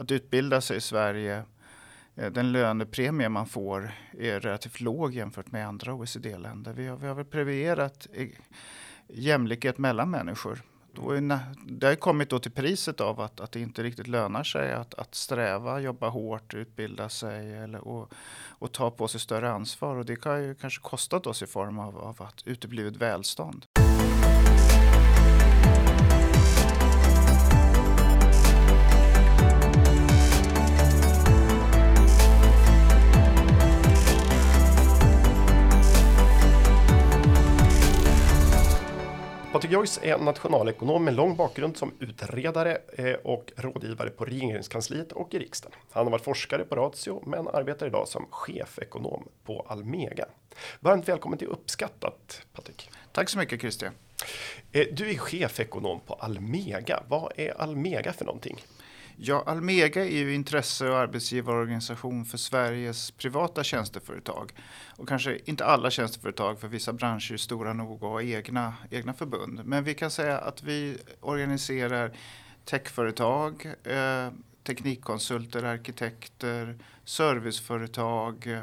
att utbilda sig i Sverige eh, den lönepremie man får är relativt låg jämfört med andra OECD-länder. Vi har, vi har väl premierat jämlikhet mellan människor. Då är, det har kommit då till priset av att, att det inte riktigt lönar sig att, att sträva, jobba hårt, utbilda sig eller, och, och ta på sig större ansvar. Och det har ju kanske kostat oss i form av, av att uteblivet välstånd. Patrik Joyce är nationalekonom med lång bakgrund som utredare eh, och rådgivare på regeringskansliet och i riksdagen. Han har varit forskare på Ratio men arbetar idag som chefekonom på Almega. Varmt välkommen till Uppskattat Patrik. Tack så mycket Christian. Eh, du är chefekonom på Almega. Vad är Almega för någonting? Ja, Almega är ju intresse och arbetsgivarorganisation för Sveriges privata tjänsteföretag. Och kanske inte alla tjänsteföretag, för vissa branscher är stora nog att ha egna, egna förbund. Men vi kan säga att vi organiserar techföretag, eh, teknikkonsulter, arkitekter, serviceföretag, eh,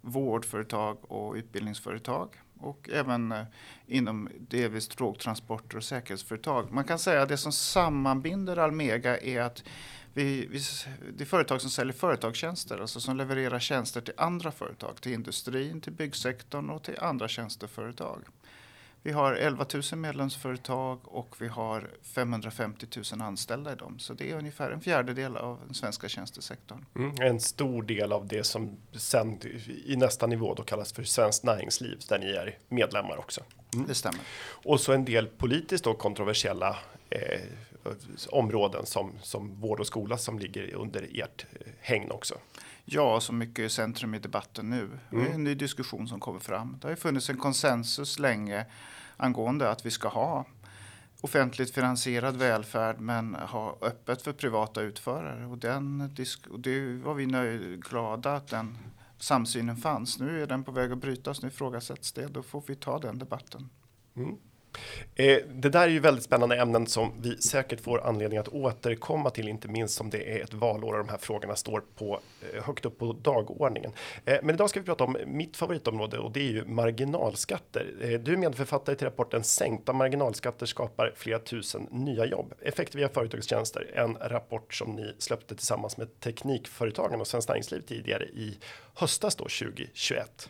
vårdföretag och utbildningsföretag och även eh, inom delvis drogtransporter och säkerhetsföretag. Man kan säga att det som sammanbinder Almega är att vi, vi, det är företag som säljer företagstjänster, alltså som levererar tjänster till andra företag, till industrin, till byggsektorn och till andra tjänsteföretag. Vi har 11 000 medlemsföretag och vi har 550 000 anställda i dem. Så det är ungefär en fjärdedel av den svenska tjänstesektorn. Mm, en stor del av det som sen i nästa nivå då kallas för svenskt näringsliv där ni är medlemmar också. Mm. Det stämmer. Och så en del politiskt och kontroversiella eh, områden som, som vård och skola som ligger under ert eh, hägn också. Ja, så mycket är centrum i debatten nu. Mm. Det är mm. en ny diskussion som kommer fram. Det har ju funnits en konsensus länge angående att vi ska ha offentligt finansierad välfärd men ha öppet för privata utförare. Och, den, och det var vi nöjd, glada att den samsynen fanns. Nu är den på väg att brytas, nu ifrågasätts det. Då får vi ta den debatten. Mm. Eh, det där är ju väldigt spännande ämnen som vi säkert får anledning att återkomma till, inte minst som det är ett valår och de här frågorna står på eh, högt upp på dagordningen. Eh, men idag ska vi prata om mitt favoritområde och det är ju marginalskatter. Du är medförfattare till rapporten Sänkta marginalskatter skapar flera tusen nya jobb. Effekter via företagstjänster, en rapport som ni släppte tillsammans med Teknikföretagen och Svenskt Näringsliv tidigare i höstas då 2021.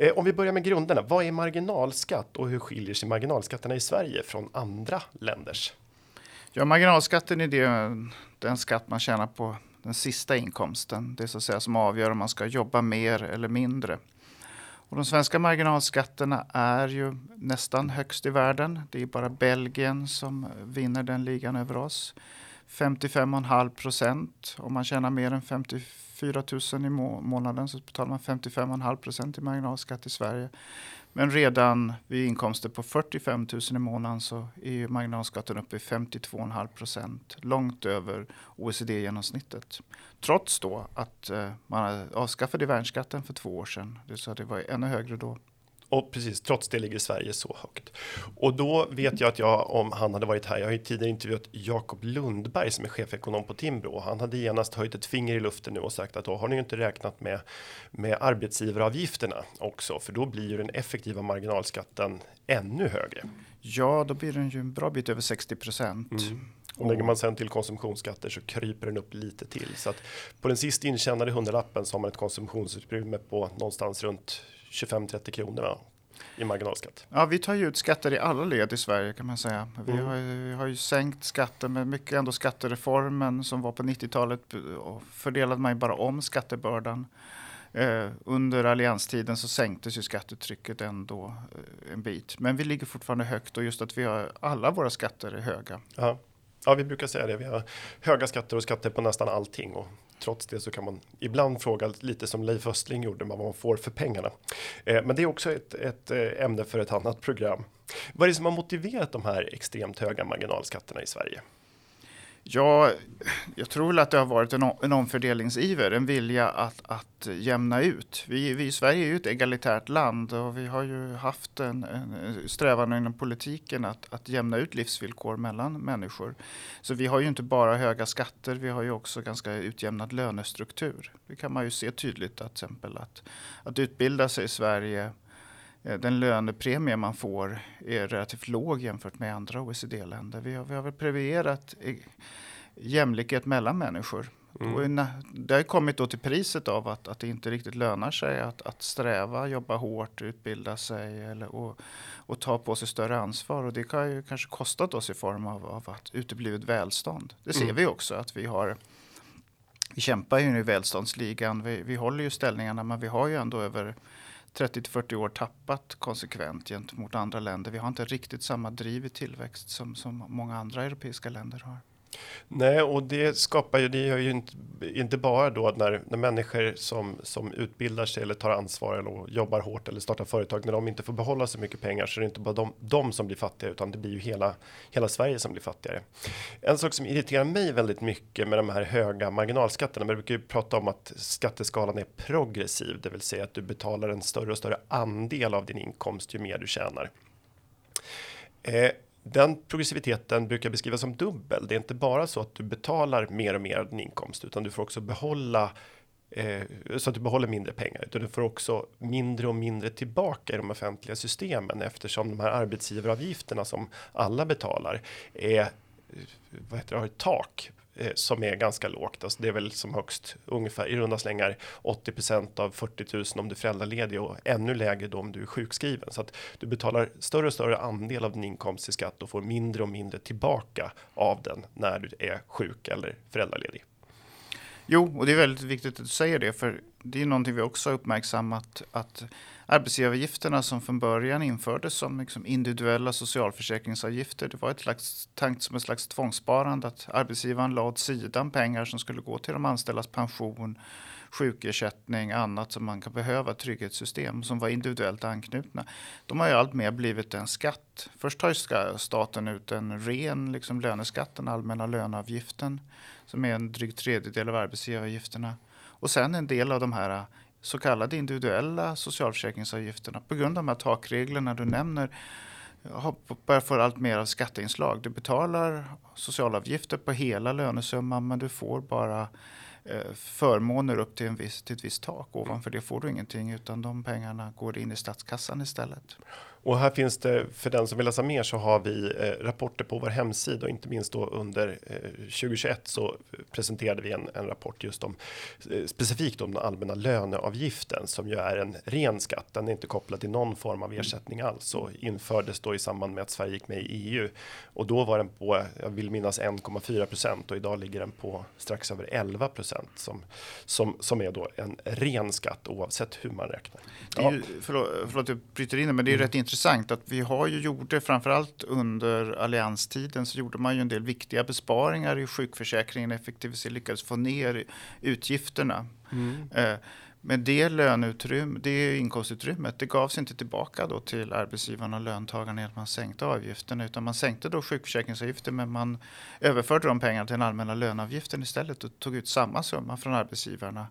Eh, om vi börjar med grunderna. Vad är marginalskatt och hur skiljer sig marginalskatterna i Sverige från andra länders? Ja, marginalskatten är det, den skatt man tjänar på den sista inkomsten. Det är så att säga som avgör om man ska jobba mer eller mindre. Och de svenska marginalskatterna är ju nästan högst i världen. Det är bara Belgien som vinner den ligan över oss. 55,5 procent om man tjänar mer än 4 000 i må månaden så betalar man 55,5 procent i marginalskatt i Sverige. Men redan vid inkomster på 45 000 i månaden så är marginalskatten uppe i 52,5 procent. Långt över OECD-genomsnittet. Trots då att eh, man avskaffade värnskatten för två år sedan. Det, så det var ännu högre då. Och precis, trots det ligger Sverige så högt. Och då vet jag att jag, om han hade varit här, jag har ju tidigare intervjuat Jakob Lundberg som är chefekonom på Timbro. Han hade genast höjt ett finger i luften nu och sagt att då har ni ju inte räknat med, med arbetsgivaravgifterna också, för då blir ju den effektiva marginalskatten ännu högre. Ja, då blir den ju en bra bit över 60 procent. Mm. Och lägger man sen till konsumtionsskatter så kryper den upp lite till. Så att på den sist intjänade hundralappen så har man ett konsumtionsutrymme på någonstans runt 25-30 kronor va? i marginalskatt. Ja, vi tar ju ut skatter i alla led i Sverige kan man säga. Vi, mm. har, vi har ju sänkt skatten med mycket ändå skattereformen som var på 90-talet och fördelade man ju bara om skattebördan. Eh, under allianstiden så sänktes ju skattetrycket ändå eh, en bit. Men vi ligger fortfarande högt och just att vi har alla våra skatter är höga. Ja ja, vi brukar säga det. Vi har höga skatter och skatter på nästan allting och trots det så kan man ibland fråga lite som Leif Östling gjorde vad man får för pengarna. Eh, men det är också ett, ett eh, ämne för ett annat program. Vad är det som har motiverat de här extremt höga marginalskatterna i Sverige? Ja, jag tror väl att det har varit en, en omfördelningsiver, en vilja att, att jämna ut. Vi, vi i Sverige är ju ett egalitärt land och vi har ju haft en, en strävan inom politiken att, att jämna ut livsvillkor mellan människor. Så vi har ju inte bara höga skatter, vi har ju också ganska utjämnad lönestruktur. Det kan man ju se tydligt att till exempel att, att utbilda sig i Sverige den lönepremie man får är relativt låg jämfört med andra OECD-länder. Vi har, vi har väl premierat jämlikhet mellan människor. Mm. Det har kommit då till priset av att, att det inte riktigt lönar sig att, att sträva, jobba hårt, utbilda sig eller, och, och ta på sig större ansvar. Och det har ju kanske kostat oss i form av, av att uteblivet välstånd. Det ser mm. vi också att vi har. Vi kämpar ju nu i välståndsligan. Vi, vi håller ju ställningarna men vi har ju ändå över 30-40 år tappat konsekvent gentemot andra länder. Vi har inte riktigt samma driv i tillväxt som, som många andra europeiska länder har. Nej, och det skapar ju, det gör ju inte, inte bara då när, när människor som, som utbildar sig eller tar ansvar eller jobbar hårt eller startar företag, när de inte får behålla så mycket pengar så är det inte bara de, de som blir fattiga, utan det blir ju hela, hela Sverige som blir fattigare. En sak som irriterar mig väldigt mycket med de här höga marginalskatterna, man brukar ju prata om att skatteskalan är progressiv, det vill säga att du betalar en större och större andel av din inkomst ju mer du tjänar. Eh, den progressiviteten brukar beskrivas som dubbel. Det är inte bara så att du betalar mer och mer av din inkomst, utan du får också behålla eh, så att du behåller mindre pengar, utan du får också mindre och mindre tillbaka i de offentliga systemen eftersom de här arbetsgivaravgifterna som alla betalar är eh, vad heter det, har ett tak Eh, som är ganska lågt. Alltså det är väl som högst ungefär i runda slängar 80% av 40 000 om du är föräldraledig och ännu lägre då om du är sjukskriven. Så att du betalar större och större andel av din inkomst i skatt och får mindre och mindre tillbaka av den när du är sjuk eller föräldraledig. Jo, och det är väldigt viktigt att du säger det, för det är någonting vi också har uppmärksammat att arbetsgivaravgifterna som från början infördes som liksom individuella socialförsäkringsavgifter, det var ett slags, tänkt som ett slags tvångssparande att arbetsgivaren lade åt sidan pengar som skulle gå till de anställdas pension, sjukersättning, annat som man kan behöva, trygghetssystem som var individuellt anknutna. De har ju allt mer blivit en skatt. Först tar staten ut en ren liksom, löneskatt, den allmänna löneavgiften, som är en dryg tredjedel av arbetsgivaravgifterna. Och sen en del av de här så kallade individuella socialförsäkringsavgifterna på grund av de här takreglerna du nämner börjar få allt mer av skatteinslag. Du betalar socialavgifter på hela lönesumman men du får bara Eh, förmåner upp till, en viss, till ett visst tak. Ovanför det får du ingenting utan de pengarna går in i statskassan istället. Och här finns det för den som vill läsa mer så har vi eh, rapporter på vår hemsida och inte minst då under eh, 2021 så presenterade vi en, en rapport just om eh, specifikt om den allmänna löneavgiften som ju är en ren skatt. Den är inte kopplad till någon form av ersättning alls och infördes då i samband med att Sverige gick med i EU och då var den på, jag vill minnas 1,4 procent och idag ligger den på strax över 11 procent som, som, som är då en ren skatt oavsett hur man räknar. Ja. Det är ju, förlåt, förlåt jag bryter in men det är mm. rätt intressant att vi har ju gjort det framförallt under allianstiden så gjorde man ju en del viktiga besparingar i sjukförsäkringen, effektivisera, lyckades få ner utgifterna. Mm. Eh, men det löneutrymme, det inkomstutrymmet, det gavs inte tillbaka då till arbetsgivarna och löntagarna genom att man sänkte avgifterna, utan man sänkte då sjukförsäkringsavgifter, men man överförde de pengarna till den allmänna löneavgiften istället och tog ut samma summa från arbetsgivarna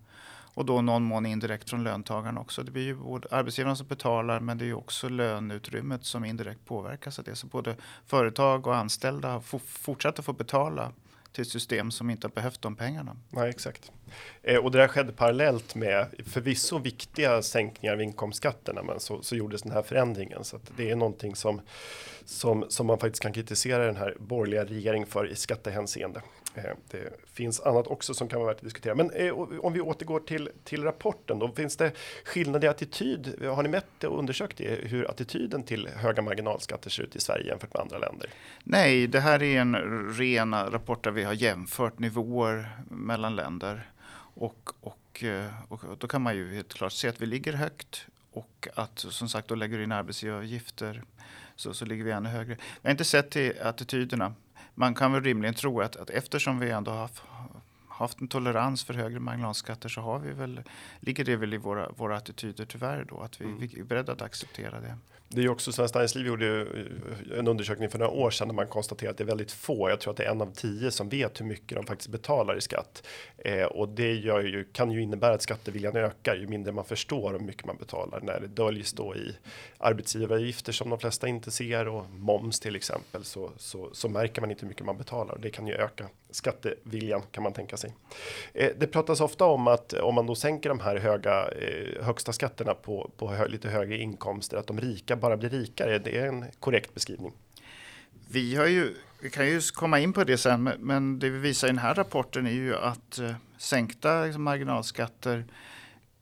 och då någon mån indirekt från löntagarna också. Det blir ju både arbetsgivarna som betalar men det är ju också löneutrymmet som indirekt påverkas av det. Så både företag och anställda har fortsatt att få betala till ett system som inte har behövt de pengarna. Nej, exakt. Eh, och det där skedde parallellt med förvisso viktiga sänkningar av inkomstskatterna, men så, så gjordes den här förändringen. Så att det är någonting som, som, som man faktiskt kan kritisera den här borgerliga regeringen för i skattehänseende. Eh, det finns annat också som kan vara värt att diskutera. Men eh, om vi återgår till, till rapporten, då finns det skillnad i attityd? Har ni mätt och undersökt det, hur attityden till höga marginalskatter ser ut i Sverige jämfört med andra länder? Nej, det här är en ren rapport där vi har jämfört nivåer mellan länder. Och, och, eh, och då kan man ju helt klart se att vi ligger högt och att som sagt då lägger du in arbetsgivaravgifter så, så ligger vi ännu högre. Jag har inte sett till attityderna man kan väl rimligen tro att, att eftersom vi ändå har, haft en tolerans för högre marginalskatter så har vi väl, ligger det väl i våra, våra attityder tyvärr då, att vi, mm. vi är beredda att acceptera det. Det är ju också Svenskt Näringsliv gjorde en undersökning för några år sedan där man konstaterade att det är väldigt få. Jag tror att det är en av tio som vet hur mycket de faktiskt betalar i skatt eh, och det gör ju, kan ju innebära att skatteviljan ökar ju mindre man förstår hur mycket man betalar när det döljs då i arbetsgivaravgifter som de flesta inte ser och moms till exempel så, så, så märker man inte hur mycket man betalar och det kan ju öka skatteviljan kan man tänka sig sig. Eh, det pratas ofta om att om man då sänker de här höga eh, högsta skatterna på, på hö, lite högre inkomster att de rika bara blir rikare. Det är en korrekt beskrivning. Vi har ju, vi kan ju komma in på det sen, men det vi visar i den här rapporten är ju att eh, sänkta liksom, marginalskatter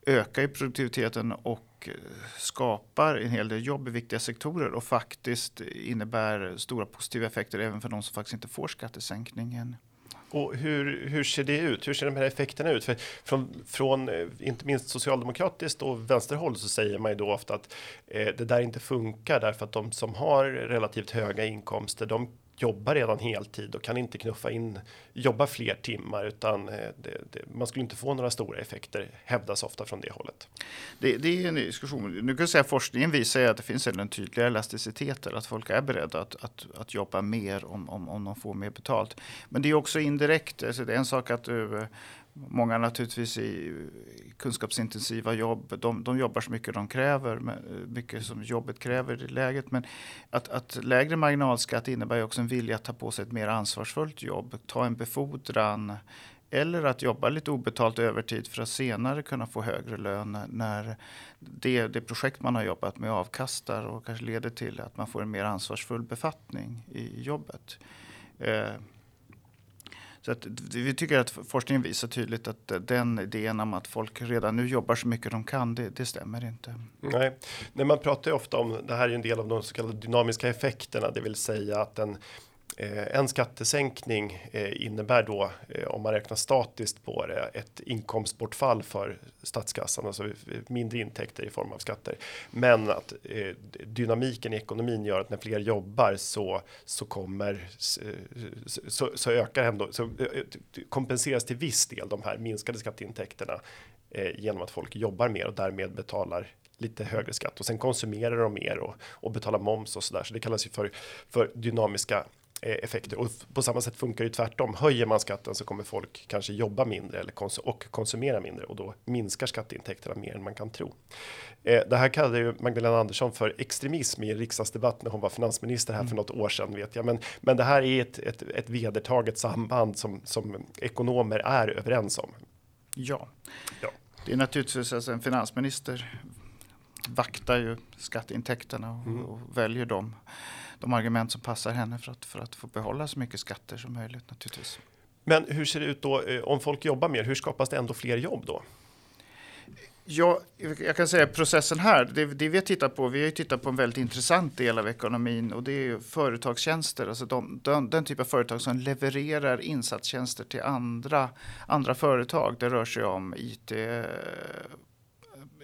ökar ju produktiviteten och skapar en hel del jobb i viktiga sektorer och faktiskt innebär stora positiva effekter även för de som faktiskt inte får skattesänkningen. Och hur, hur ser det ut? Hur ser de här effekterna ut? För från, från eh, inte minst socialdemokratiskt och vänsterhåll så säger man ju då ofta att eh, det där inte funkar därför att de som har relativt höga inkomster, de jobbar redan heltid och kan inte knuffa in jobba fler timmar utan eh, det, det, man skulle inte få några stora effekter hävdas ofta från det hållet. Det, det är en diskussion. Nu kan jag säga att forskningen visar att det finns en tydlig elasticitet att folk är beredda att, att, att jobba mer om, om, om de får mer betalt. Men det är också indirekt. Alltså det är en sak att uh, Många naturligtvis i kunskapsintensiva jobb, de, de jobbar så mycket de kräver, mycket som jobbet kräver i läget. Men att, att lägre marginalskatt innebär också en vilja att ta på sig ett mer ansvarsfullt jobb, ta en befordran eller att jobba lite obetalt övertid för att senare kunna få högre lön när det, det projekt man har jobbat med avkastar och kanske leder till att man får en mer ansvarsfull befattning i jobbet. Eh, så att vi tycker att forskningen visar tydligt att eh, den idén om att folk redan nu jobbar så mycket de kan, det, det stämmer inte. Nej, Nej man pratar ju ofta om, det här är en del av de så kallade dynamiska effekterna, det vill säga att en Eh, en skattesänkning eh, innebär då, eh, om man räknar statiskt på det, ett inkomstbortfall för statskassan, alltså mindre intäkter i form av skatter. Men att dynamiken i ekonomin gör att när fler jobbar så, så kommer så, så ökar ändå, så kompenseras till viss del de här minskade skatteintäkterna genom att folk jobbar mer och därmed betalar lite högre skatt och sen konsumerar de mer och, och betalar moms och så där. Så det kallas ju för, för dynamiska effekter och på samma sätt funkar det tvärtom. Höjer man skatten så kommer folk kanske jobba mindre eller kons och konsumera mindre och då minskar skatteintäkterna mer än man kan tro. Eh, det här kallade ju Magdalena Andersson för extremism i en riksdagsdebatt när hon var finansminister här mm. för något år sedan vet jag. Men, men det här är ett, ett, ett vedertaget samband som, som ekonomer är överens om. Ja, ja. det är naturligtvis alltså en finansminister vaktar ju skatteintäkterna och, mm. och väljer dem de argument som passar henne för att, för att få behålla så mycket skatter som möjligt naturligtvis. Men hur ser det ut då eh, om folk jobbar mer? Hur skapas det ändå fler jobb då? Ja, jag kan säga processen här, det, det, vi har tittat på, vi har tittat på en väldigt intressant del av ekonomin och det är företagstjänster, alltså de, den, den typ av företag som levererar insatstjänster till andra, andra företag. Det rör sig om IT,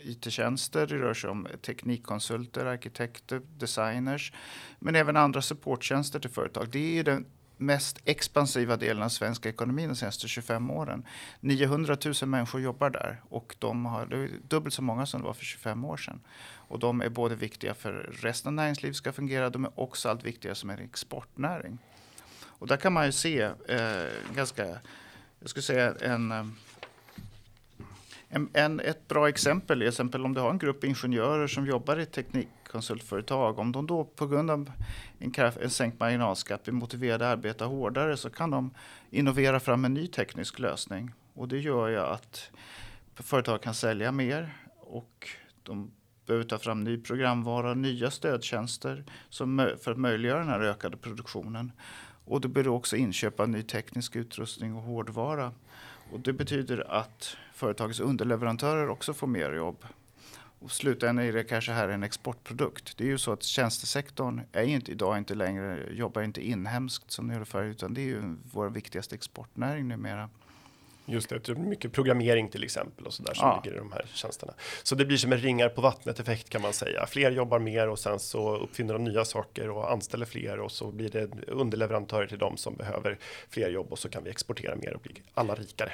IT-tjänster, det rör sig om teknikkonsulter, arkitekter, designers, men även andra supporttjänster till företag. Det är den mest expansiva delen av svensk ekonomi de senaste 25 åren. 900 000 människor jobbar där och de har det är dubbelt så många som det var för 25 år sedan. Och de är både viktiga för resten av näringslivet ska fungera, de är också allt viktigare som en exportnäring. Och där kan man ju se eh, ganska, jag skulle säga en eh, en, en, ett bra exempel är exempel om du har en grupp ingenjörer som jobbar i ett teknikkonsultföretag. Om de då på grund av en, kraft, en sänkt marginalskatt blir motiverade att arbeta hårdare så kan de innovera fram en ny teknisk lösning. Och det gör ju att företag kan sälja mer och de behöver ta fram ny programvara, nya stödtjänster som, för att möjliggöra den här ökade produktionen. Och det behöver också inköpa ny teknisk utrustning och hårdvara. Och det betyder att företagets underleverantörer också får mer jobb. Och slutändan är det kanske här en exportprodukt. Det är ju så att tjänstesektorn är inte idag inte längre, jobbar inte inhemskt som det gjorde förr, utan det är ju vår viktigaste exportnäring numera. Just det, typ mycket programmering till exempel och så där som Ja. ligger i de här tjänsterna. Så det blir som en ringar på vattnet effekt kan man säga. Fler jobbar mer och sen så uppfinner de nya saker och anställer fler och så blir det underleverantörer till dem som behöver fler jobb och så kan vi exportera mer och bli alla rikare.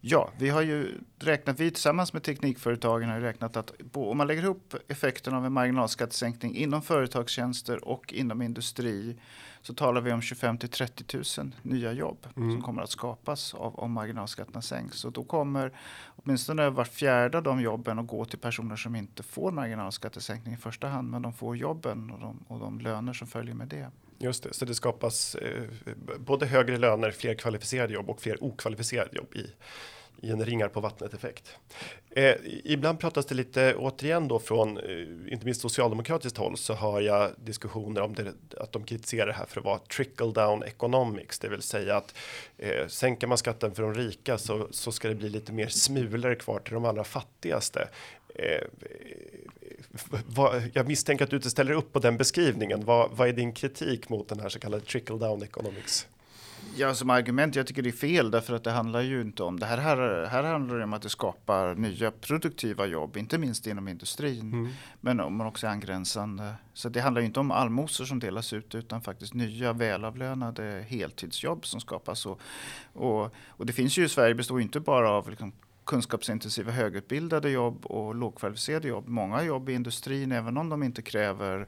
Ja, vi har ju räknat, vi tillsammans med teknikföretagen har räknat att om man lägger ihop effekten av en marginalskattesänkning inom företagstjänster och inom industri så talar vi om 25 till 30 000 nya jobb som kommer att skapas av, om marginalskatterna sänks. Och då kommer åtminstone var fjärde av de jobben att gå till personer som inte får marginalskattesänkning i första hand, men de får jobben och de, och de löner som följer med det. Just det, så det skapas eh, både högre löner, fler kvalificerade jobb och fler okvalificerade jobb i, i en ringar på vattnet effekt. Eh, ibland pratas det lite återigen då från eh, inte minst socialdemokratiskt håll så har jag diskussioner om det, att de kritiserar det här för att vara trickle down economics, det vill säga att eh, sänker man skatten för de rika så, så ska det bli lite mer smulor kvar till de allra fattigaste. Eh, vad, jag misstänker att du inte ställer upp på den beskrivningen. Vad, vad är din kritik mot den här så kallade trickle down economics? Ja, som argument, jag tycker det är fel därför att det handlar ju inte om det här. Här, här handlar det om att det skapar nya produktiva jobb, inte minst inom industrin, men, men också angränsande. Så det handlar ju inte om allmosor som delas ut utan faktiskt nya välavlönade heltidsjobb som skapas. Och, och, och det finns ju i Sverige består inte bara av liksom, kunskapsintensiva högutbildade jobb och lågkvalificerade jobb. Många jobb i industrin, även om de inte kräver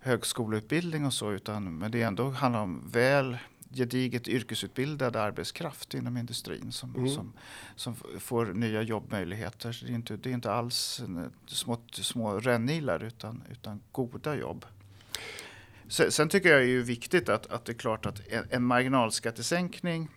högskoleutbildning och så, utan men det ändå handlar om väl gediget yrkesutbildad arbetskraft inom industrin som, Mm. som, som får nya jobbmöjligheter. Så det, är inte, det är inte alls små, små rännilar utan, utan goda jobb. Sen, sen tycker jag det är viktigt att, att det är klart att en, en marginalskattesänkning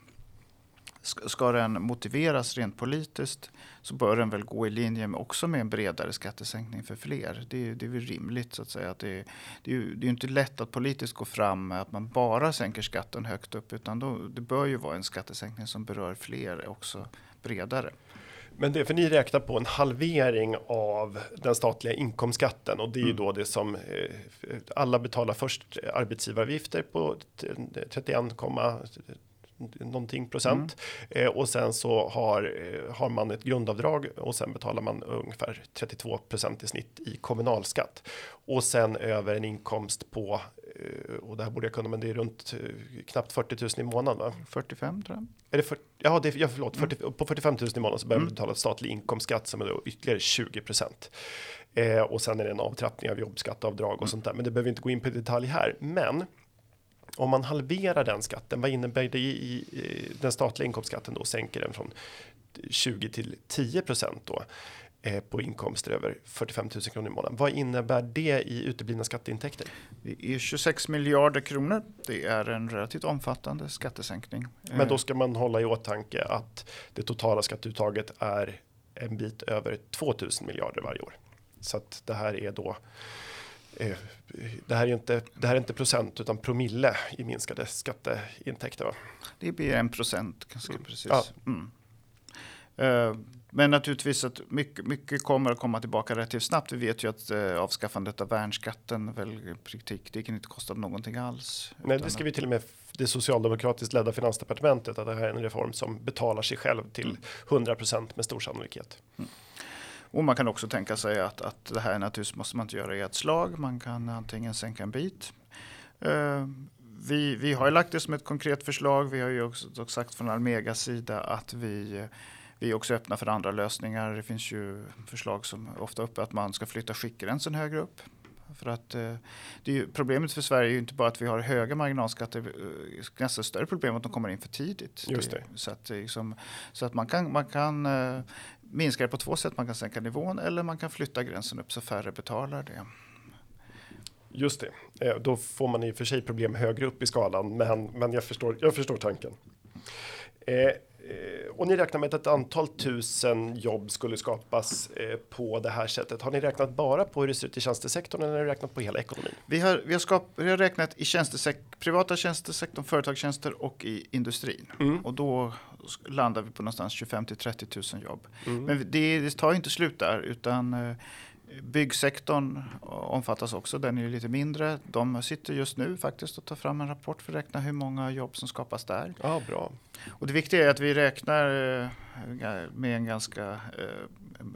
ska, den motiveras rent politiskt så bör den väl gå i linje med, också med en bredare skattesänkning för fler. Det är, det är väl rimligt så att säga. Att det, det är det är inte lätt att politiskt gå fram med att man bara sänker skatten högt upp utan då, det bör ju vara en skattesänkning som berör fler också bredare. Men det är för ni räknar på en halvering av den statliga inkomstskatten och det är ju då det som eh, alla betalar först arbetsgivaravgifter på 31, någonting procent eh, och sen så har, eh, har man ett grundavdrag och sen betalar man ungefär 32 procent i snitt i kommunalskatt och sen över en inkomst på eh, och det här borde jag kunna, men det är runt eh, knappt 40 000 i månaden. Va? 45 tror jag. Är det för, ja, det, ja, förlåt, 40, på 45 000 i månaden så börjar man betala statlig inkomstskatt som är då ytterligare 20 procent. Eh, och sen är det en avtrappning av jobbskatteavdrag och sånt där. Men det behöver vi inte gå in på detalj här. Men om man halverar den skatten, vad innebär det i, i, i den statliga inkomstskatten då? Sänker den från 20 till 10 procent då eh, på inkomster över 45 000 kronor i månaden. Vad innebär det i uteblivna skatteintäkter? Det är 26 miljarder kronor. Det är en relativt omfattande skattesänkning. Men då ska man hålla i åtanke att det totala skatteuttaget är en bit över 2000 miljarder varje år. Så att det här är då eh, det här är inte, det här är inte procent utan promille i minskade skatteintäkter. Va? Det blir en procent ganska precis. Ja. Mm. Eh, Men naturligtvis att mycket, mycket kommer att komma tillbaka relativt snabbt. Vi vet ju att eh, avskaffandet av värnskatten väl praktiken inte kostade någonting alls. Nej, det ska vi till och med det socialdemokratiskt ledda finansdepartementet att det här är en reform som betalar sig själv till 100 procent med stor sannolikhet. Och man kan också tänka sig att, att det här naturligtvis måste man inte göra i ett slag. Man kan antingen sänka en bit. Eh, vi, vi har ju lagt det som ett konkret förslag. Vi har ju också, sagt från Almegas sida att vi, vi är också öppna för andra lösningar. Det finns ju förslag som är ofta uppe att man ska flytta skiktgränsen högre upp. För att eh, det ju, problemet för Sverige är ju inte bara att vi har höga marginalskatter, eh, nästan större problem är att de kommer in för tidigt. Just det. Så att, liksom, så att man kan, man kan eh, minska det på två sätt. Man kan sänka nivån eller man kan flytta gränsen upp så färre betalar det. Just det, eh, då får man i och för sig problem högre upp i skalan, men, men jag, förstår, jag förstår tanken. Eh, och ni räknar med att ett antal tusen jobb skulle skapas eh, på det här sättet. Har ni räknat bara på hur det ser ut i tjänstesektorn eller har ni räknat på hela ekonomin? Vi har, vi har, skap, vi har räknat i tjänstesek, privata tjänstesektorn, företagstjänster och i industrin. Och då landar vi på någonstans 25 till 30 000 jobb. Men det, det tar inte slut där utan eh, Byggsektorn omfattas också, den är lite mindre. De sitter just nu faktiskt och tar fram en rapport för att räkna hur många jobb som skapas där. Ja, bra. Och det viktiga är att vi räknar eh, med en ganska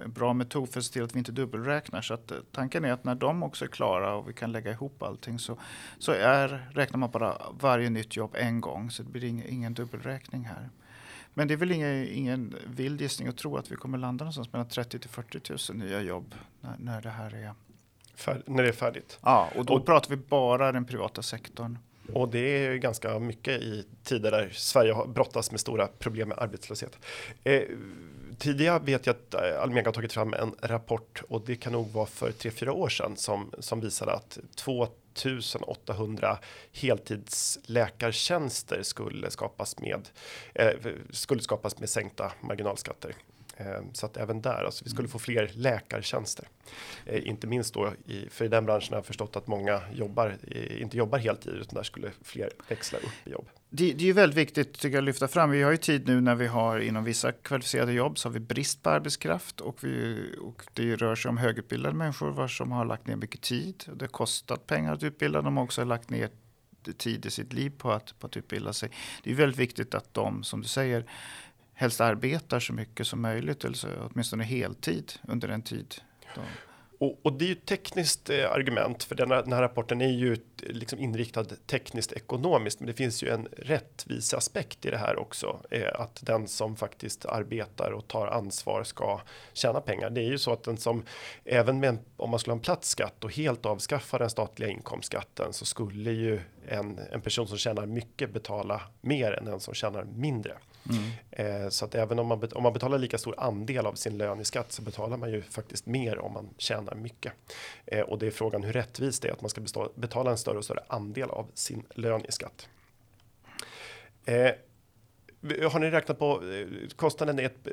en bra metod för att se till att vi inte dubbelräknar. Så att tanken är att när de också är klara och vi kan lägga ihop allting så, så är, räknar man bara varje nytt jobb en gång. Så det blir ingen dubbelräkning här. Men det är väl ingen, ingen vild gissning att tro att vi kommer landa någonstans mellan 30 till 40 000 nya jobb när, när det här är Fär, när det är färdigt. Ja, och då och, pratar vi bara den privata sektorn. Och det är ganska mycket i tider där Sverige har brottas med stora problem med arbetslöshet. Eh, tidigare vet jag att eh, Almega har tagit fram en rapport och det kan nog vara för 3-4 år sedan som, som visade att 2 1800 heltidsläkartjänster skulle skapas med eh, skulle skapas med sänkta marginalskatter. Eh, så att även där, alltså vi skulle få fler läkartjänster. Eh, inte minst då i, för i den branschen har jag förstått att många jobbar, eh, inte jobbar heltid utan där skulle fler växla upp i jobb. Det, det är ju väldigt viktigt tycker jag, att lyfta fram. Vi har ju tid nu när vi har inom vissa kvalificerade jobb så har vi brist på arbetskraft och, vi, och det rör sig om högutbildade människor vars som har lagt ner mycket tid. Det har kostat pengar att utbilda. De har också lagt ner tid i sitt liv på att, på att utbilda sig. Det är väldigt viktigt att de, som du säger, helst arbetar så mycket som möjligt, eller så, åtminstone heltid under en tid. De, och, och, det är ju ett tekniskt eh, argument för den här, den här, rapporten är ju liksom inriktad tekniskt ekonomiskt, men det finns ju en rättviseaspekt i det här också, eh, att den som faktiskt arbetar och tar ansvar ska tjäna pengar. Det är ju så att den som även med en, om man skulle ha en platt skatt och helt avskaffa den statliga inkomstskatten så skulle ju en, en person som tjänar mycket betala mer än en som tjänar mindre. Mm. Eh, så att även om man, om man betalar lika stor andel av sin lön i skatt så betalar man ju faktiskt mer om man tjänar mycket. Eh, och det är frågan hur rättvist det är att man ska bestå, betala en större och större andel av sin lön i skatt. Eh, har ni räknat på eh, kostnaden är ett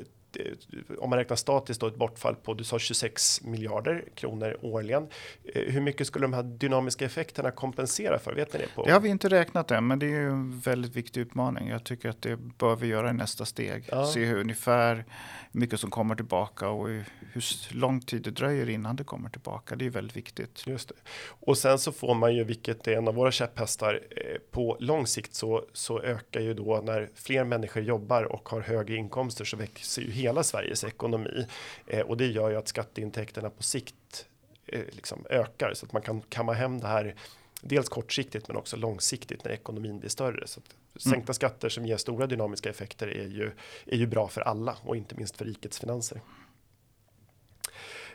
om man räknar statiskt då ett bortfall på du sa 26 miljarder kronor årligen. Eh, hur mycket skulle de här dynamiska effekterna kompensera för? Vet ni det? På? Det har vi inte räknat än, men det är ju en väldigt viktig utmaning. Jag tycker att det bör vi göra i nästa steg. Ja. Se hur ungefär mycket som kommer tillbaka och hur lång tid det dröjer innan det kommer tillbaka. Det är väldigt viktigt. Just det. Och sen så får man ju, vilket är en av våra käpphästar, eh, på lång sikt så, så ökar ju då när fler människor jobbar och har högre inkomster så växer ju hela Sveriges ekonomi eh, och det gör ju att skatteintäkterna på sikt eh, liksom ökar så att man kan kamma hem det här dels kortsiktigt men också långsiktigt när ekonomin blir större. Så att sänkta mm. skatter som ger stora dynamiska effekter är ju, är ju bra för alla och inte minst för rikets finanser.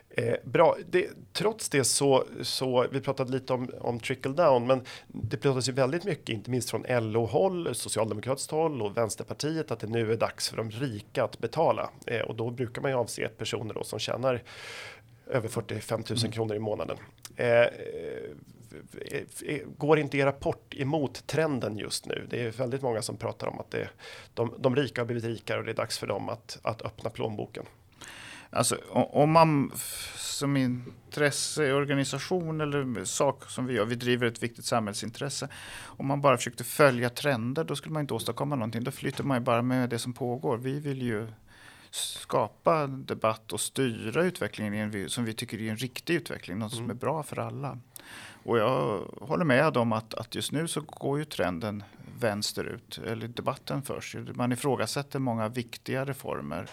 Eh, bra, det, trots det så, så vi pratade lite om, om trickle down, men det pratas ju väldigt mycket, inte minst från LO-håll, socialdemokratiskt håll och Vänsterpartiet, att det nu är dags för de rika att betala. Eh, och då brukar man ju avse personer då som tjänar över 45 000 mm. kronor i månaden. Eh, eh, eh, går inte er rapport emot trenden just nu? Det är väldigt många som pratar om att det, de, de rika har blivit rikare och det är dags för dem att, att öppna plånboken. Alltså om man som intresseorganisation eller sak som vi gör, vi driver ett viktigt samhällsintresse. Om man bara försökte följa trender, då skulle man inte åstadkomma någonting. Då flyter man ju bara med det som pågår. Vi vill ju skapa debatt och styra utvecklingen som vi tycker är en riktig utveckling, något som mm. är bra för alla. Och jag håller med om att, att just nu så går ju trenden vänsterut, eller debatten förs. Man ifrågasätter många viktiga reformer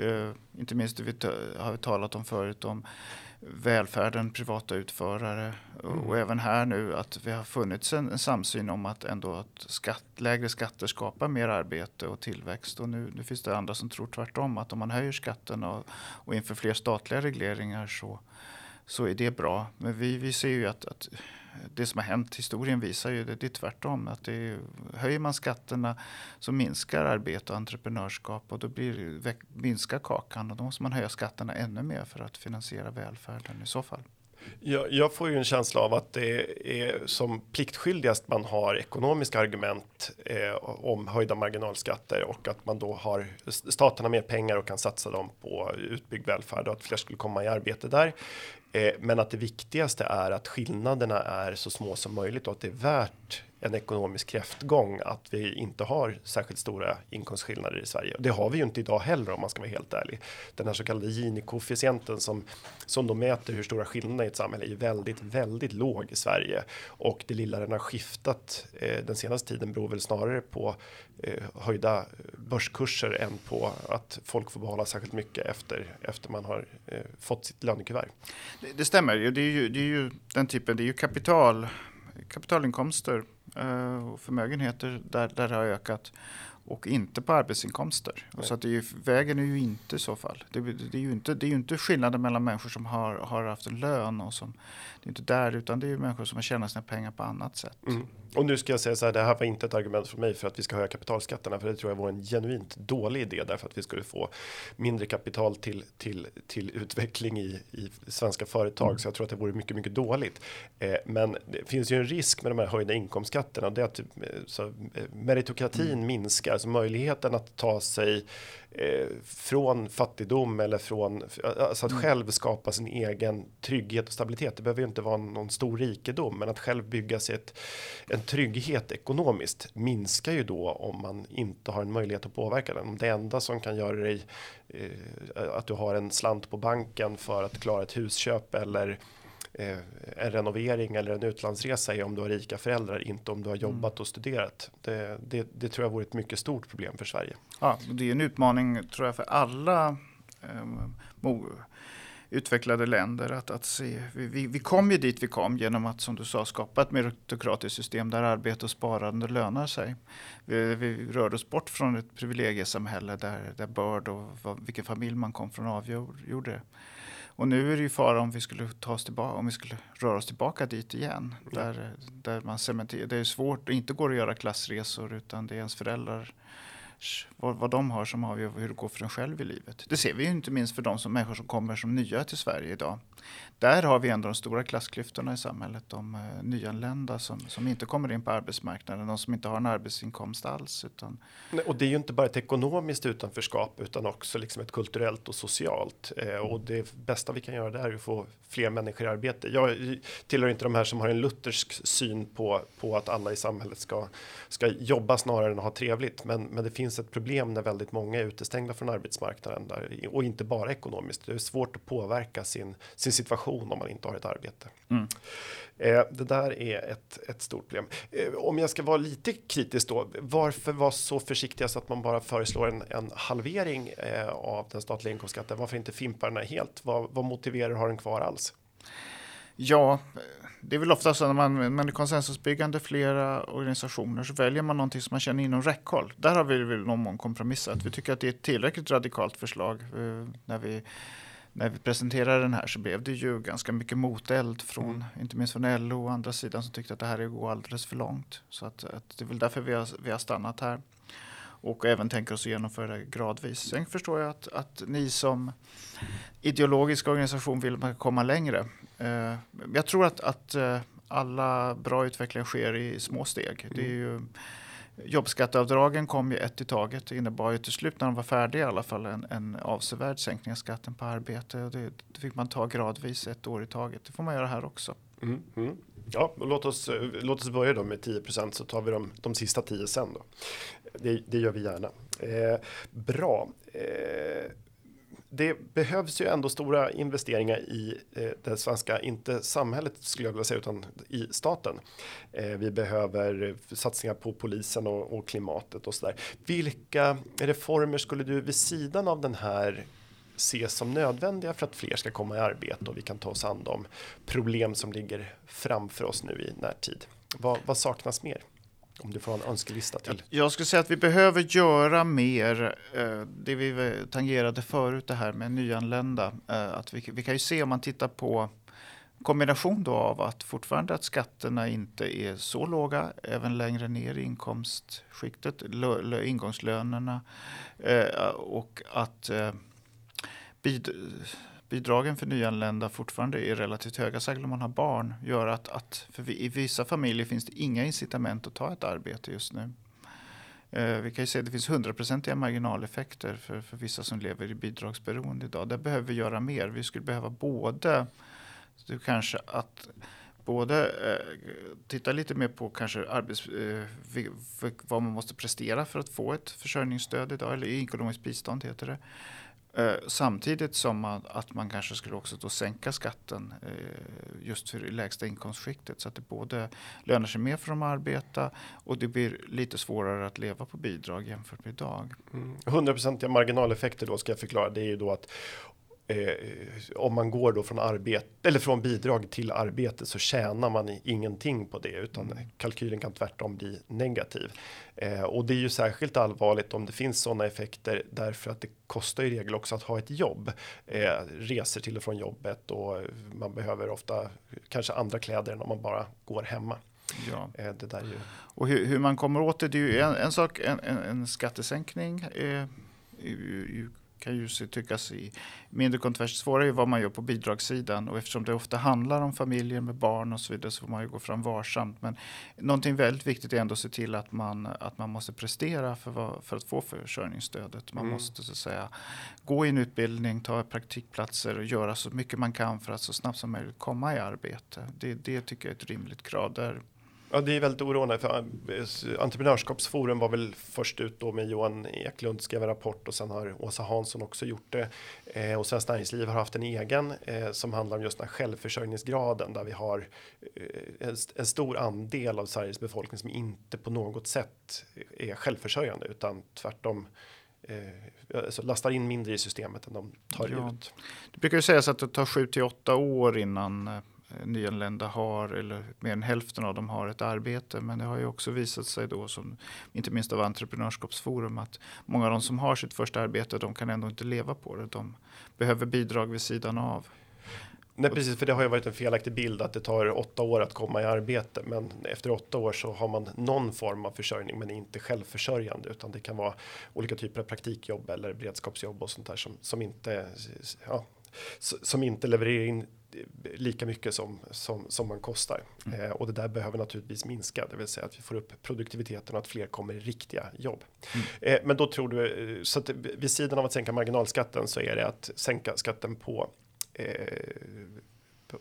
Uh, inte minst det vi har vi talat om förut om välfärden, privata utförare mm. och även här nu att vi har funnits en, en samsyn om att ändå att skatt, lägre skatter skapar mer arbete och tillväxt och nu, nu finns det andra som tror tvärtom att om man höjer skatten och, och inför fler statliga regleringar så, så är det bra. Men vi, vi ser ju att, att det som har hänt, historien visar ju det, det är tvärtom. Att det är, höjer man skatterna så minskar arbete och entreprenörskap och då blir, minskar kakan och då måste man höja skatterna ännu mer för att finansiera välfärden i så fall. Jag, jag, får ju en känsla av att det är som pliktskyldigast man har ekonomiska argument eh, om höjda marginalskatter och att man då har staten har mer pengar och kan satsa dem på utbyggd välfärd och att fler skulle komma i arbete där. Eh, men att det viktigaste är att skillnaderna är så små som möjligt och att det är värt en ekonomisk kräftgång att vi inte har särskilt stora inkomstskillnader i Sverige. Det har vi ju inte idag heller om man ska vara helt ärlig. Den här så kallade Gini-koefficienten som som då mäter hur stora skillnaderna i ett samhälle är ju väldigt, väldigt låg i Sverige och det lilla den har skiftat eh, den senaste tiden beror väl snarare på eh, höjda börskurser än på att folk får behålla särskilt mycket efter efter man har eh, fått sitt lönekuvert. Det, det stämmer. Det är, ju, det är ju den typen. Det är ju kapital, kapitalinkomster och förmögenheter där, där det har ökat och inte på arbetsinkomster. Och så att det är ju, vägen är ju inte i så fall. Det, det, är ju inte, det är ju inte skillnaden mellan människor som har, har haft en lön och som, det är inte där utan det är ju människor som har tjänat sina pengar på annat sätt. Mm. Och nu ska jag säga så här, det här var inte ett argument för mig för att vi ska höja kapitalskatterna, för det tror jag var en genuint dålig idé därför att vi skulle få mindre kapital till till till utveckling i i svenska företag. Mm. Så jag tror att det vore mycket, mycket dåligt. Eh, men det finns ju en risk med de här höjda inkomstskatterna och det är att eh, så, eh, meritokratin mm. minskar, så möjligheten att ta sig eh, från fattigdom eller från alltså att mm. själv skapa sin egen trygghet och stabilitet. Det behöver ju inte vara någon stor rikedom, men att själv bygga sig ett, en trygghet ekonomiskt minskar ju då om man inte har en möjlighet att påverka den. Om det enda som kan göra dig eh, att du har en slant på banken för att klara ett husköp eller eh, en renovering eller en utlandsresa är om du har rika föräldrar, inte om du har mm. jobbat och studerat. Det, det, det tror jag vore ett mycket stort problem för Sverige. Ja, det är en utmaning tror jag för alla eh, utvecklade länder att, att se. Vi, vi, vi kom ju dit vi kom genom att som du sa skapa ett meritokratiskt system där arbete och sparande lönar sig. Vi, vi rörde oss bort från ett privilegiesamhälle där, där börd och vad, vilken familj man kom från avgjorde. Och nu är det ju fara om vi skulle ta oss tillbaka, om vi skulle röra oss tillbaka dit igen. Ja. Där, där man cementerar. Det är svårt, det inte går att göra klassresor utan det är ens föräldrar vad, vad de har som avgör hur det går för en själv i livet. Det ser vi ju inte minst för de som, människor som kommer som nya till Sverige idag. Där har vi ändå de stora klassklyftorna i samhället. De eh, nyanlända som, som inte kommer in på arbetsmarknaden, de som inte har en arbetsinkomst alls. Utan... Och det är ju inte bara ett ekonomiskt utanförskap utan också liksom ett kulturellt och socialt. Eh, och det bästa vi kan göra där är att få fler människor i arbete. Jag tillhör inte de här som har en luthersk syn på, på att alla i samhället ska, ska jobba snarare än att ha trevligt. Men, men det finns ett problem när väldigt många är utestängda från arbetsmarknaden där, och inte bara ekonomiskt. Det är svårt att påverka sin, sin situation om man inte har ett arbete. Mm. Eh, det där är ett, ett stort problem. Eh, om jag ska vara lite kritisk då, varför vara så försiktiga så att man bara föreslår en, en halvering eh, av den statliga inkomstskatten? Varför inte fimpa den här helt? Vad, vad motiverar ha den kvar alls? Ja, det är väl ofta så när man, man är konsensusbyggande flera organisationer så väljer man någonting som man känner inom räckhåll. Där har vi väl någon mån kompromissat. Vi tycker att det är ett tillräckligt radikalt förslag. Eh, när, vi, när vi presenterade den här så blev det ju ganska mycket moteld från, mm. inte minst från LO och andra sidan som tyckte att det här går alldeles för långt. Så att, att det är väl därför vi har, vi har stannat här och även tänker oss att genomföra det gradvis. Sen förstår jag att, att ni som ideologisk organisation vill komma längre. Eh, jag tror att, att eh, alla bra utvecklingar sker i små steg. Det är ju, jobbskatteavdragen kom ju ett i taget. Det innebar ju till slut när de var färdiga i alla fall en, en avsevärd sänkning av skatten på arbete. Det, det fick man ta gradvis ett år i taget. Det får man göra här också. Mm, mm. Ja, låt oss, låt oss börja då med 10% så tar vi de, de sista 10 sen då. Det, det gör vi gärna. Eh, bra. Eh, det behövs ju ändå stora investeringar i eh, det svenska, inte samhället skulle jag vilja säga, utan i staten. Eh, vi behöver satsningar på polisen och, och klimatet och så där. Vilka reformer skulle du vid sidan av den här ses som nödvändiga för att fler ska komma i arbete och vi kan ta oss an de problem som ligger framför oss nu i närtid. Vad, vad saknas mer? Om du får en önskelista till. Jag skulle säga att vi behöver göra mer. Eh, det vi tangerade förut, det här med nyanlända. Eh, att vi, vi kan ju se om man tittar på kombination då av att fortfarande att skatterna inte är så låga även längre ner i inkomstskiktet, ingångslönerna eh, och att eh, bid bidragen för nyanlända fortfarande är relativt höga, särskilt om man har barn, gör att, att för i vissa familjer finns det inga incitament att ta ett arbete just nu. Eh, vi kan ju se att det finns hundraprocentiga marginaleffekter för, för vissa som lever i bidragsberoende idag. Där behöver vi göra mer. Vi skulle behöva både kanske att både eh, titta lite mer på kanske arbets, eh, vad man måste prestera för att få ett försörjningsstöd idag, eller ekonomiskt bistånd heter det. Eh, samtidigt som man, att man kanske skulle också då sänka skatten eh, just för det lägsta inkomstskiktet så att det både lönar sig mer för dem att arbeta och det blir lite svårare att leva på bidrag jämfört med idag. Mm. 100% marginaleffekter då ska jag förklara. Det är ju då att om man går då från arbete eller från bidrag till arbete så tjänar man ingenting på det utan mm. kalkylen kan tvärtom bli negativ. Eh, och det är ju särskilt allvarligt om det finns sådana effekter därför att det kostar i regel också att ha ett jobb. Eh, resor till och från jobbet och man behöver ofta kanske andra kläder än om man bara går hemma. Ja. Eh, det där ju... Och hur, hur, man kommer åt det, det är ju en, en sak, en, en, en skattesänkning. Eh, kan ju tyckas i mindre kontroversiellt. Svårare är vad man gör på bidragssidan och eftersom det ofta handlar om familjer med barn och så vidare så får man ju gå fram varsamt. Men någonting väldigt viktigt är ändå att se till att man, att man måste prestera för, för att få försörjningsstödet. Man mm. måste så att säga gå i en utbildning, ta praktikplatser och göra så mycket man kan för att så snabbt som möjligt komma i arbete. Det, det tycker jag är ett rimligt krav. Där Ja, det är väldigt oroande för eh, Entreprenörskapsforum var väl först ut då med Johan Eklund skrev en rapport och sen har Åsa Hansson också gjort det. Eh, och Svenskt Näringsliv har haft en egen eh, som handlar om just den här självförsörjningsgraden där vi har eh, en, en, stor andel av Sveriges befolkning som inte på något sätt är självförsörjande utan tvärtom eh, alltså lastar in mindre i systemet än de tar ja. ut. Det brukar ju sägas att det tar 7 till 8 år innan Eh, Eh, nyanlända har, eller mer än hälften av dem har ett arbete. Men det har ju också visat sig då, som, inte minst av Entreprenörskapsforum, att många av de som har sitt första arbete, de kan ändå inte leva på det. De behöver bidrag vid sidan av. Nej, precis, för det har ju varit en felaktig bild att det tar åtta år att komma i arbete, men efter åtta år så har man någon form av försörjning, men inte självförsörjande, utan det kan vara olika typer av praktikjobb eller beredskapsjobb och sånt där som, som inte, ja, som inte levererar in lika mycket som, som, som man kostar. Mm. Eh, och det där behöver naturligtvis minska, det vill säga att vi får upp produktiviteten och att fler kommer i riktiga jobb. Mm. Eh, men då tror du, så att vid sidan av att sänka marginalskatten så är det att sänka skatten på eh,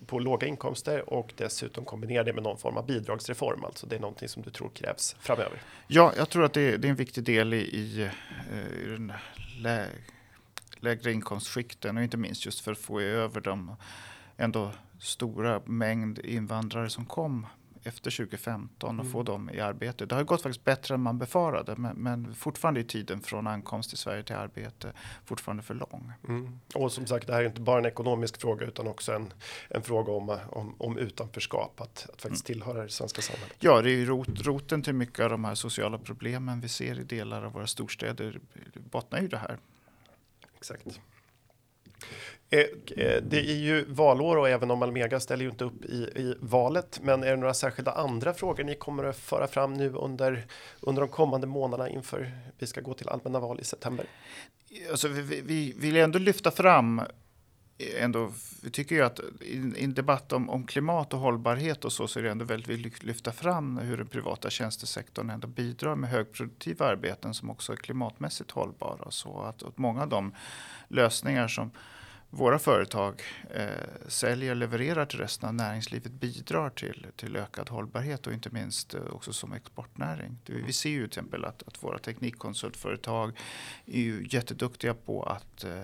på låga inkomster och dessutom kombinera det med någon form av bidragsreform. Alltså det är någonting som du tror krävs framöver. Ja, jag tror att det är, det är en viktig del i, i, i den lä, lägre inkomstskikten och inte minst just för att få över dem ändå stora mängd invandrare som kom efter 2015 och mm. få dem i arbete. Det har gått faktiskt bättre än man befarade men, men fortfarande är tiden från ankomst till Sverige till arbete fortfarande för lång. Mm. Och som sagt, det här är inte bara en ekonomisk fråga utan också en, en fråga om, om, om utanförskap, att, att faktiskt mm. tillhöra det svenska samhället. Ja, det är rot, roten till mycket av de här sociala problemen vi ser i delar av våra storstäder bottnar ju det här. Exakt. Eh, eh, det är ju valår och även om Almega ställer ju inte upp i, i, valet. Men är det några särskilda andra frågor ni kommer att föra fram nu under, under de kommande månaderna inför vi ska gå till allmänna val i september? Alltså, vi, vi vill ändå lyfta fram Ändå, vi tycker ju att i en debatt om, om, klimat och hållbarhet och så, så är det ändå väldigt viktigt att lyfta fram hur den privata tjänstesektorn ändå bidrar med högproduktiva arbeten som också är klimatmässigt hållbara. Så att, att många av de lösningar som våra företag eh, säljer och levererar till resten av näringslivet bidrar till, till ökad hållbarhet och inte minst eh, också som exportnäring. Vi ser ju till exempel att, att våra teknikkonsultföretag är ju jätteduktiga på att eh,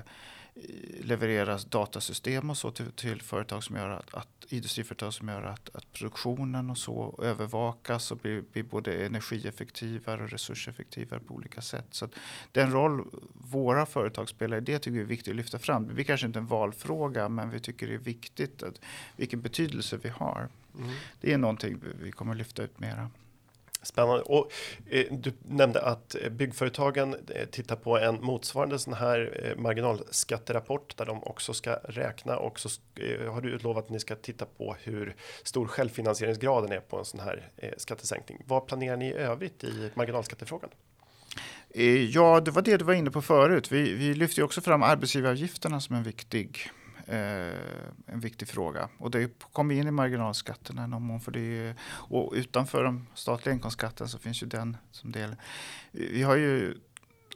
levereras datasystem och så till, till företag som gör att, att industriföretag som gör att, att produktionen och så övervakas och blir, blir både energieffektivare och resurseffektivare på olika sätt. Så den roll våra företag spelar i det tycker vi är viktigt att lyfta fram. Det blir kanske inte en valfråga men vi tycker det är viktigt att, vilken betydelse vi har. Mm. Det är någonting vi kommer att lyfta ut mera. Spännande. Och, eh, du nämnde att eh, byggföretagen eh, tittar på en motsvarande sån här eh, marginalskatterapport där de också ska räkna och så eh, har du utlovat att ni ska titta på hur stor självfinansieringsgraden är på en sån här eh, skattesänkning. Vad planerar ni i övrigt i marginalskattefrågan? Eh, ja, det var det du var inne på förut. Vi, vi lyfter också fram arbetsgivaravgifterna som en viktig en viktig fråga. Och det kommer in i marginalskatterna någon mån. För det är, och utanför de statliga inkomstskatten så finns ju den som del. Vi har ju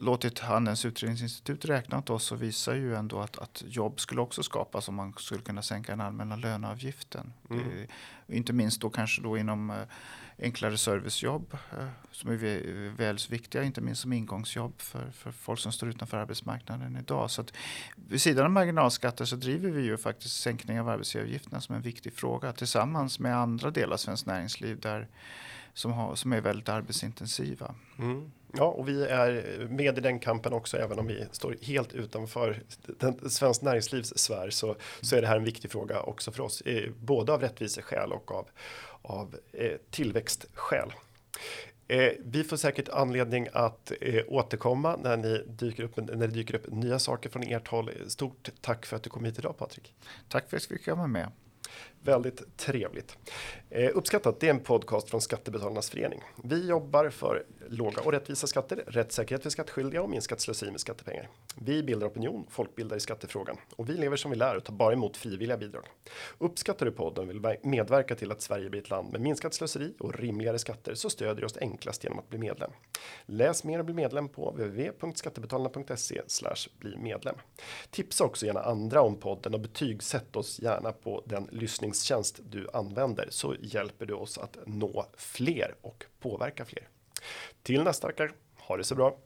låtit Handelns utredningsinstitut räkna åt oss så visar ju ändå att, att jobb skulle också skapas om man skulle kunna sänka den allmänna löneavgiften. Mm. Eh, inte minst då kanske då inom eh, enklare servicejobb eh, som är väl så viktiga, inte minst som ingångsjobb för, för folk som står utanför arbetsmarknaden idag. Så att vid sidan av marginalskatter så driver vi ju faktiskt sänkning av arbetsgivaravgifterna som en viktig fråga tillsammans med andra delar av svenskt näringsliv där, som, har, som är väldigt arbetsintensiva. Mm. Ja, och vi är med i den kampen också, även om vi står helt utanför den svenskt näringslivs sfär så, så är det här en viktig fråga också för oss, både av rättviseskäl och av, av eh, tillväxtskäl. Eh, vi får säkert anledning att eh, återkomma när, ni dyker upp, när det dyker upp nya saker från ert håll. Stort tack för att du kom hit idag Patrik. Tack för att vi fick komma med. Väldigt trevligt. Eh, uppskattat, det är en podcast från Skattebetalarnas förening. Vi jobbar för låga och rättvisa skatter, rättssäkerhet för skattskyldiga och minskat slöseri med skattepengar. Vi bildar opinion, folkbildar i skattefrågan och vi lever som vi lär och tar bara emot frivilliga bidrag. Uppskattar du podden och vill medverka till att Sverige blir ett land med minskat slöseri och rimligare skatter så stödjer du oss enklast genom att bli medlem. Läs mer och bli medlem på www.skattebetalarna.se bli medlem. Tipsa också gärna andra om podden och betygsätt oss gärna på den lyssning lyssningstjänst du använder så hjälper du oss att nå fler och påverka fler. Till nästa vecka, ha det så bra!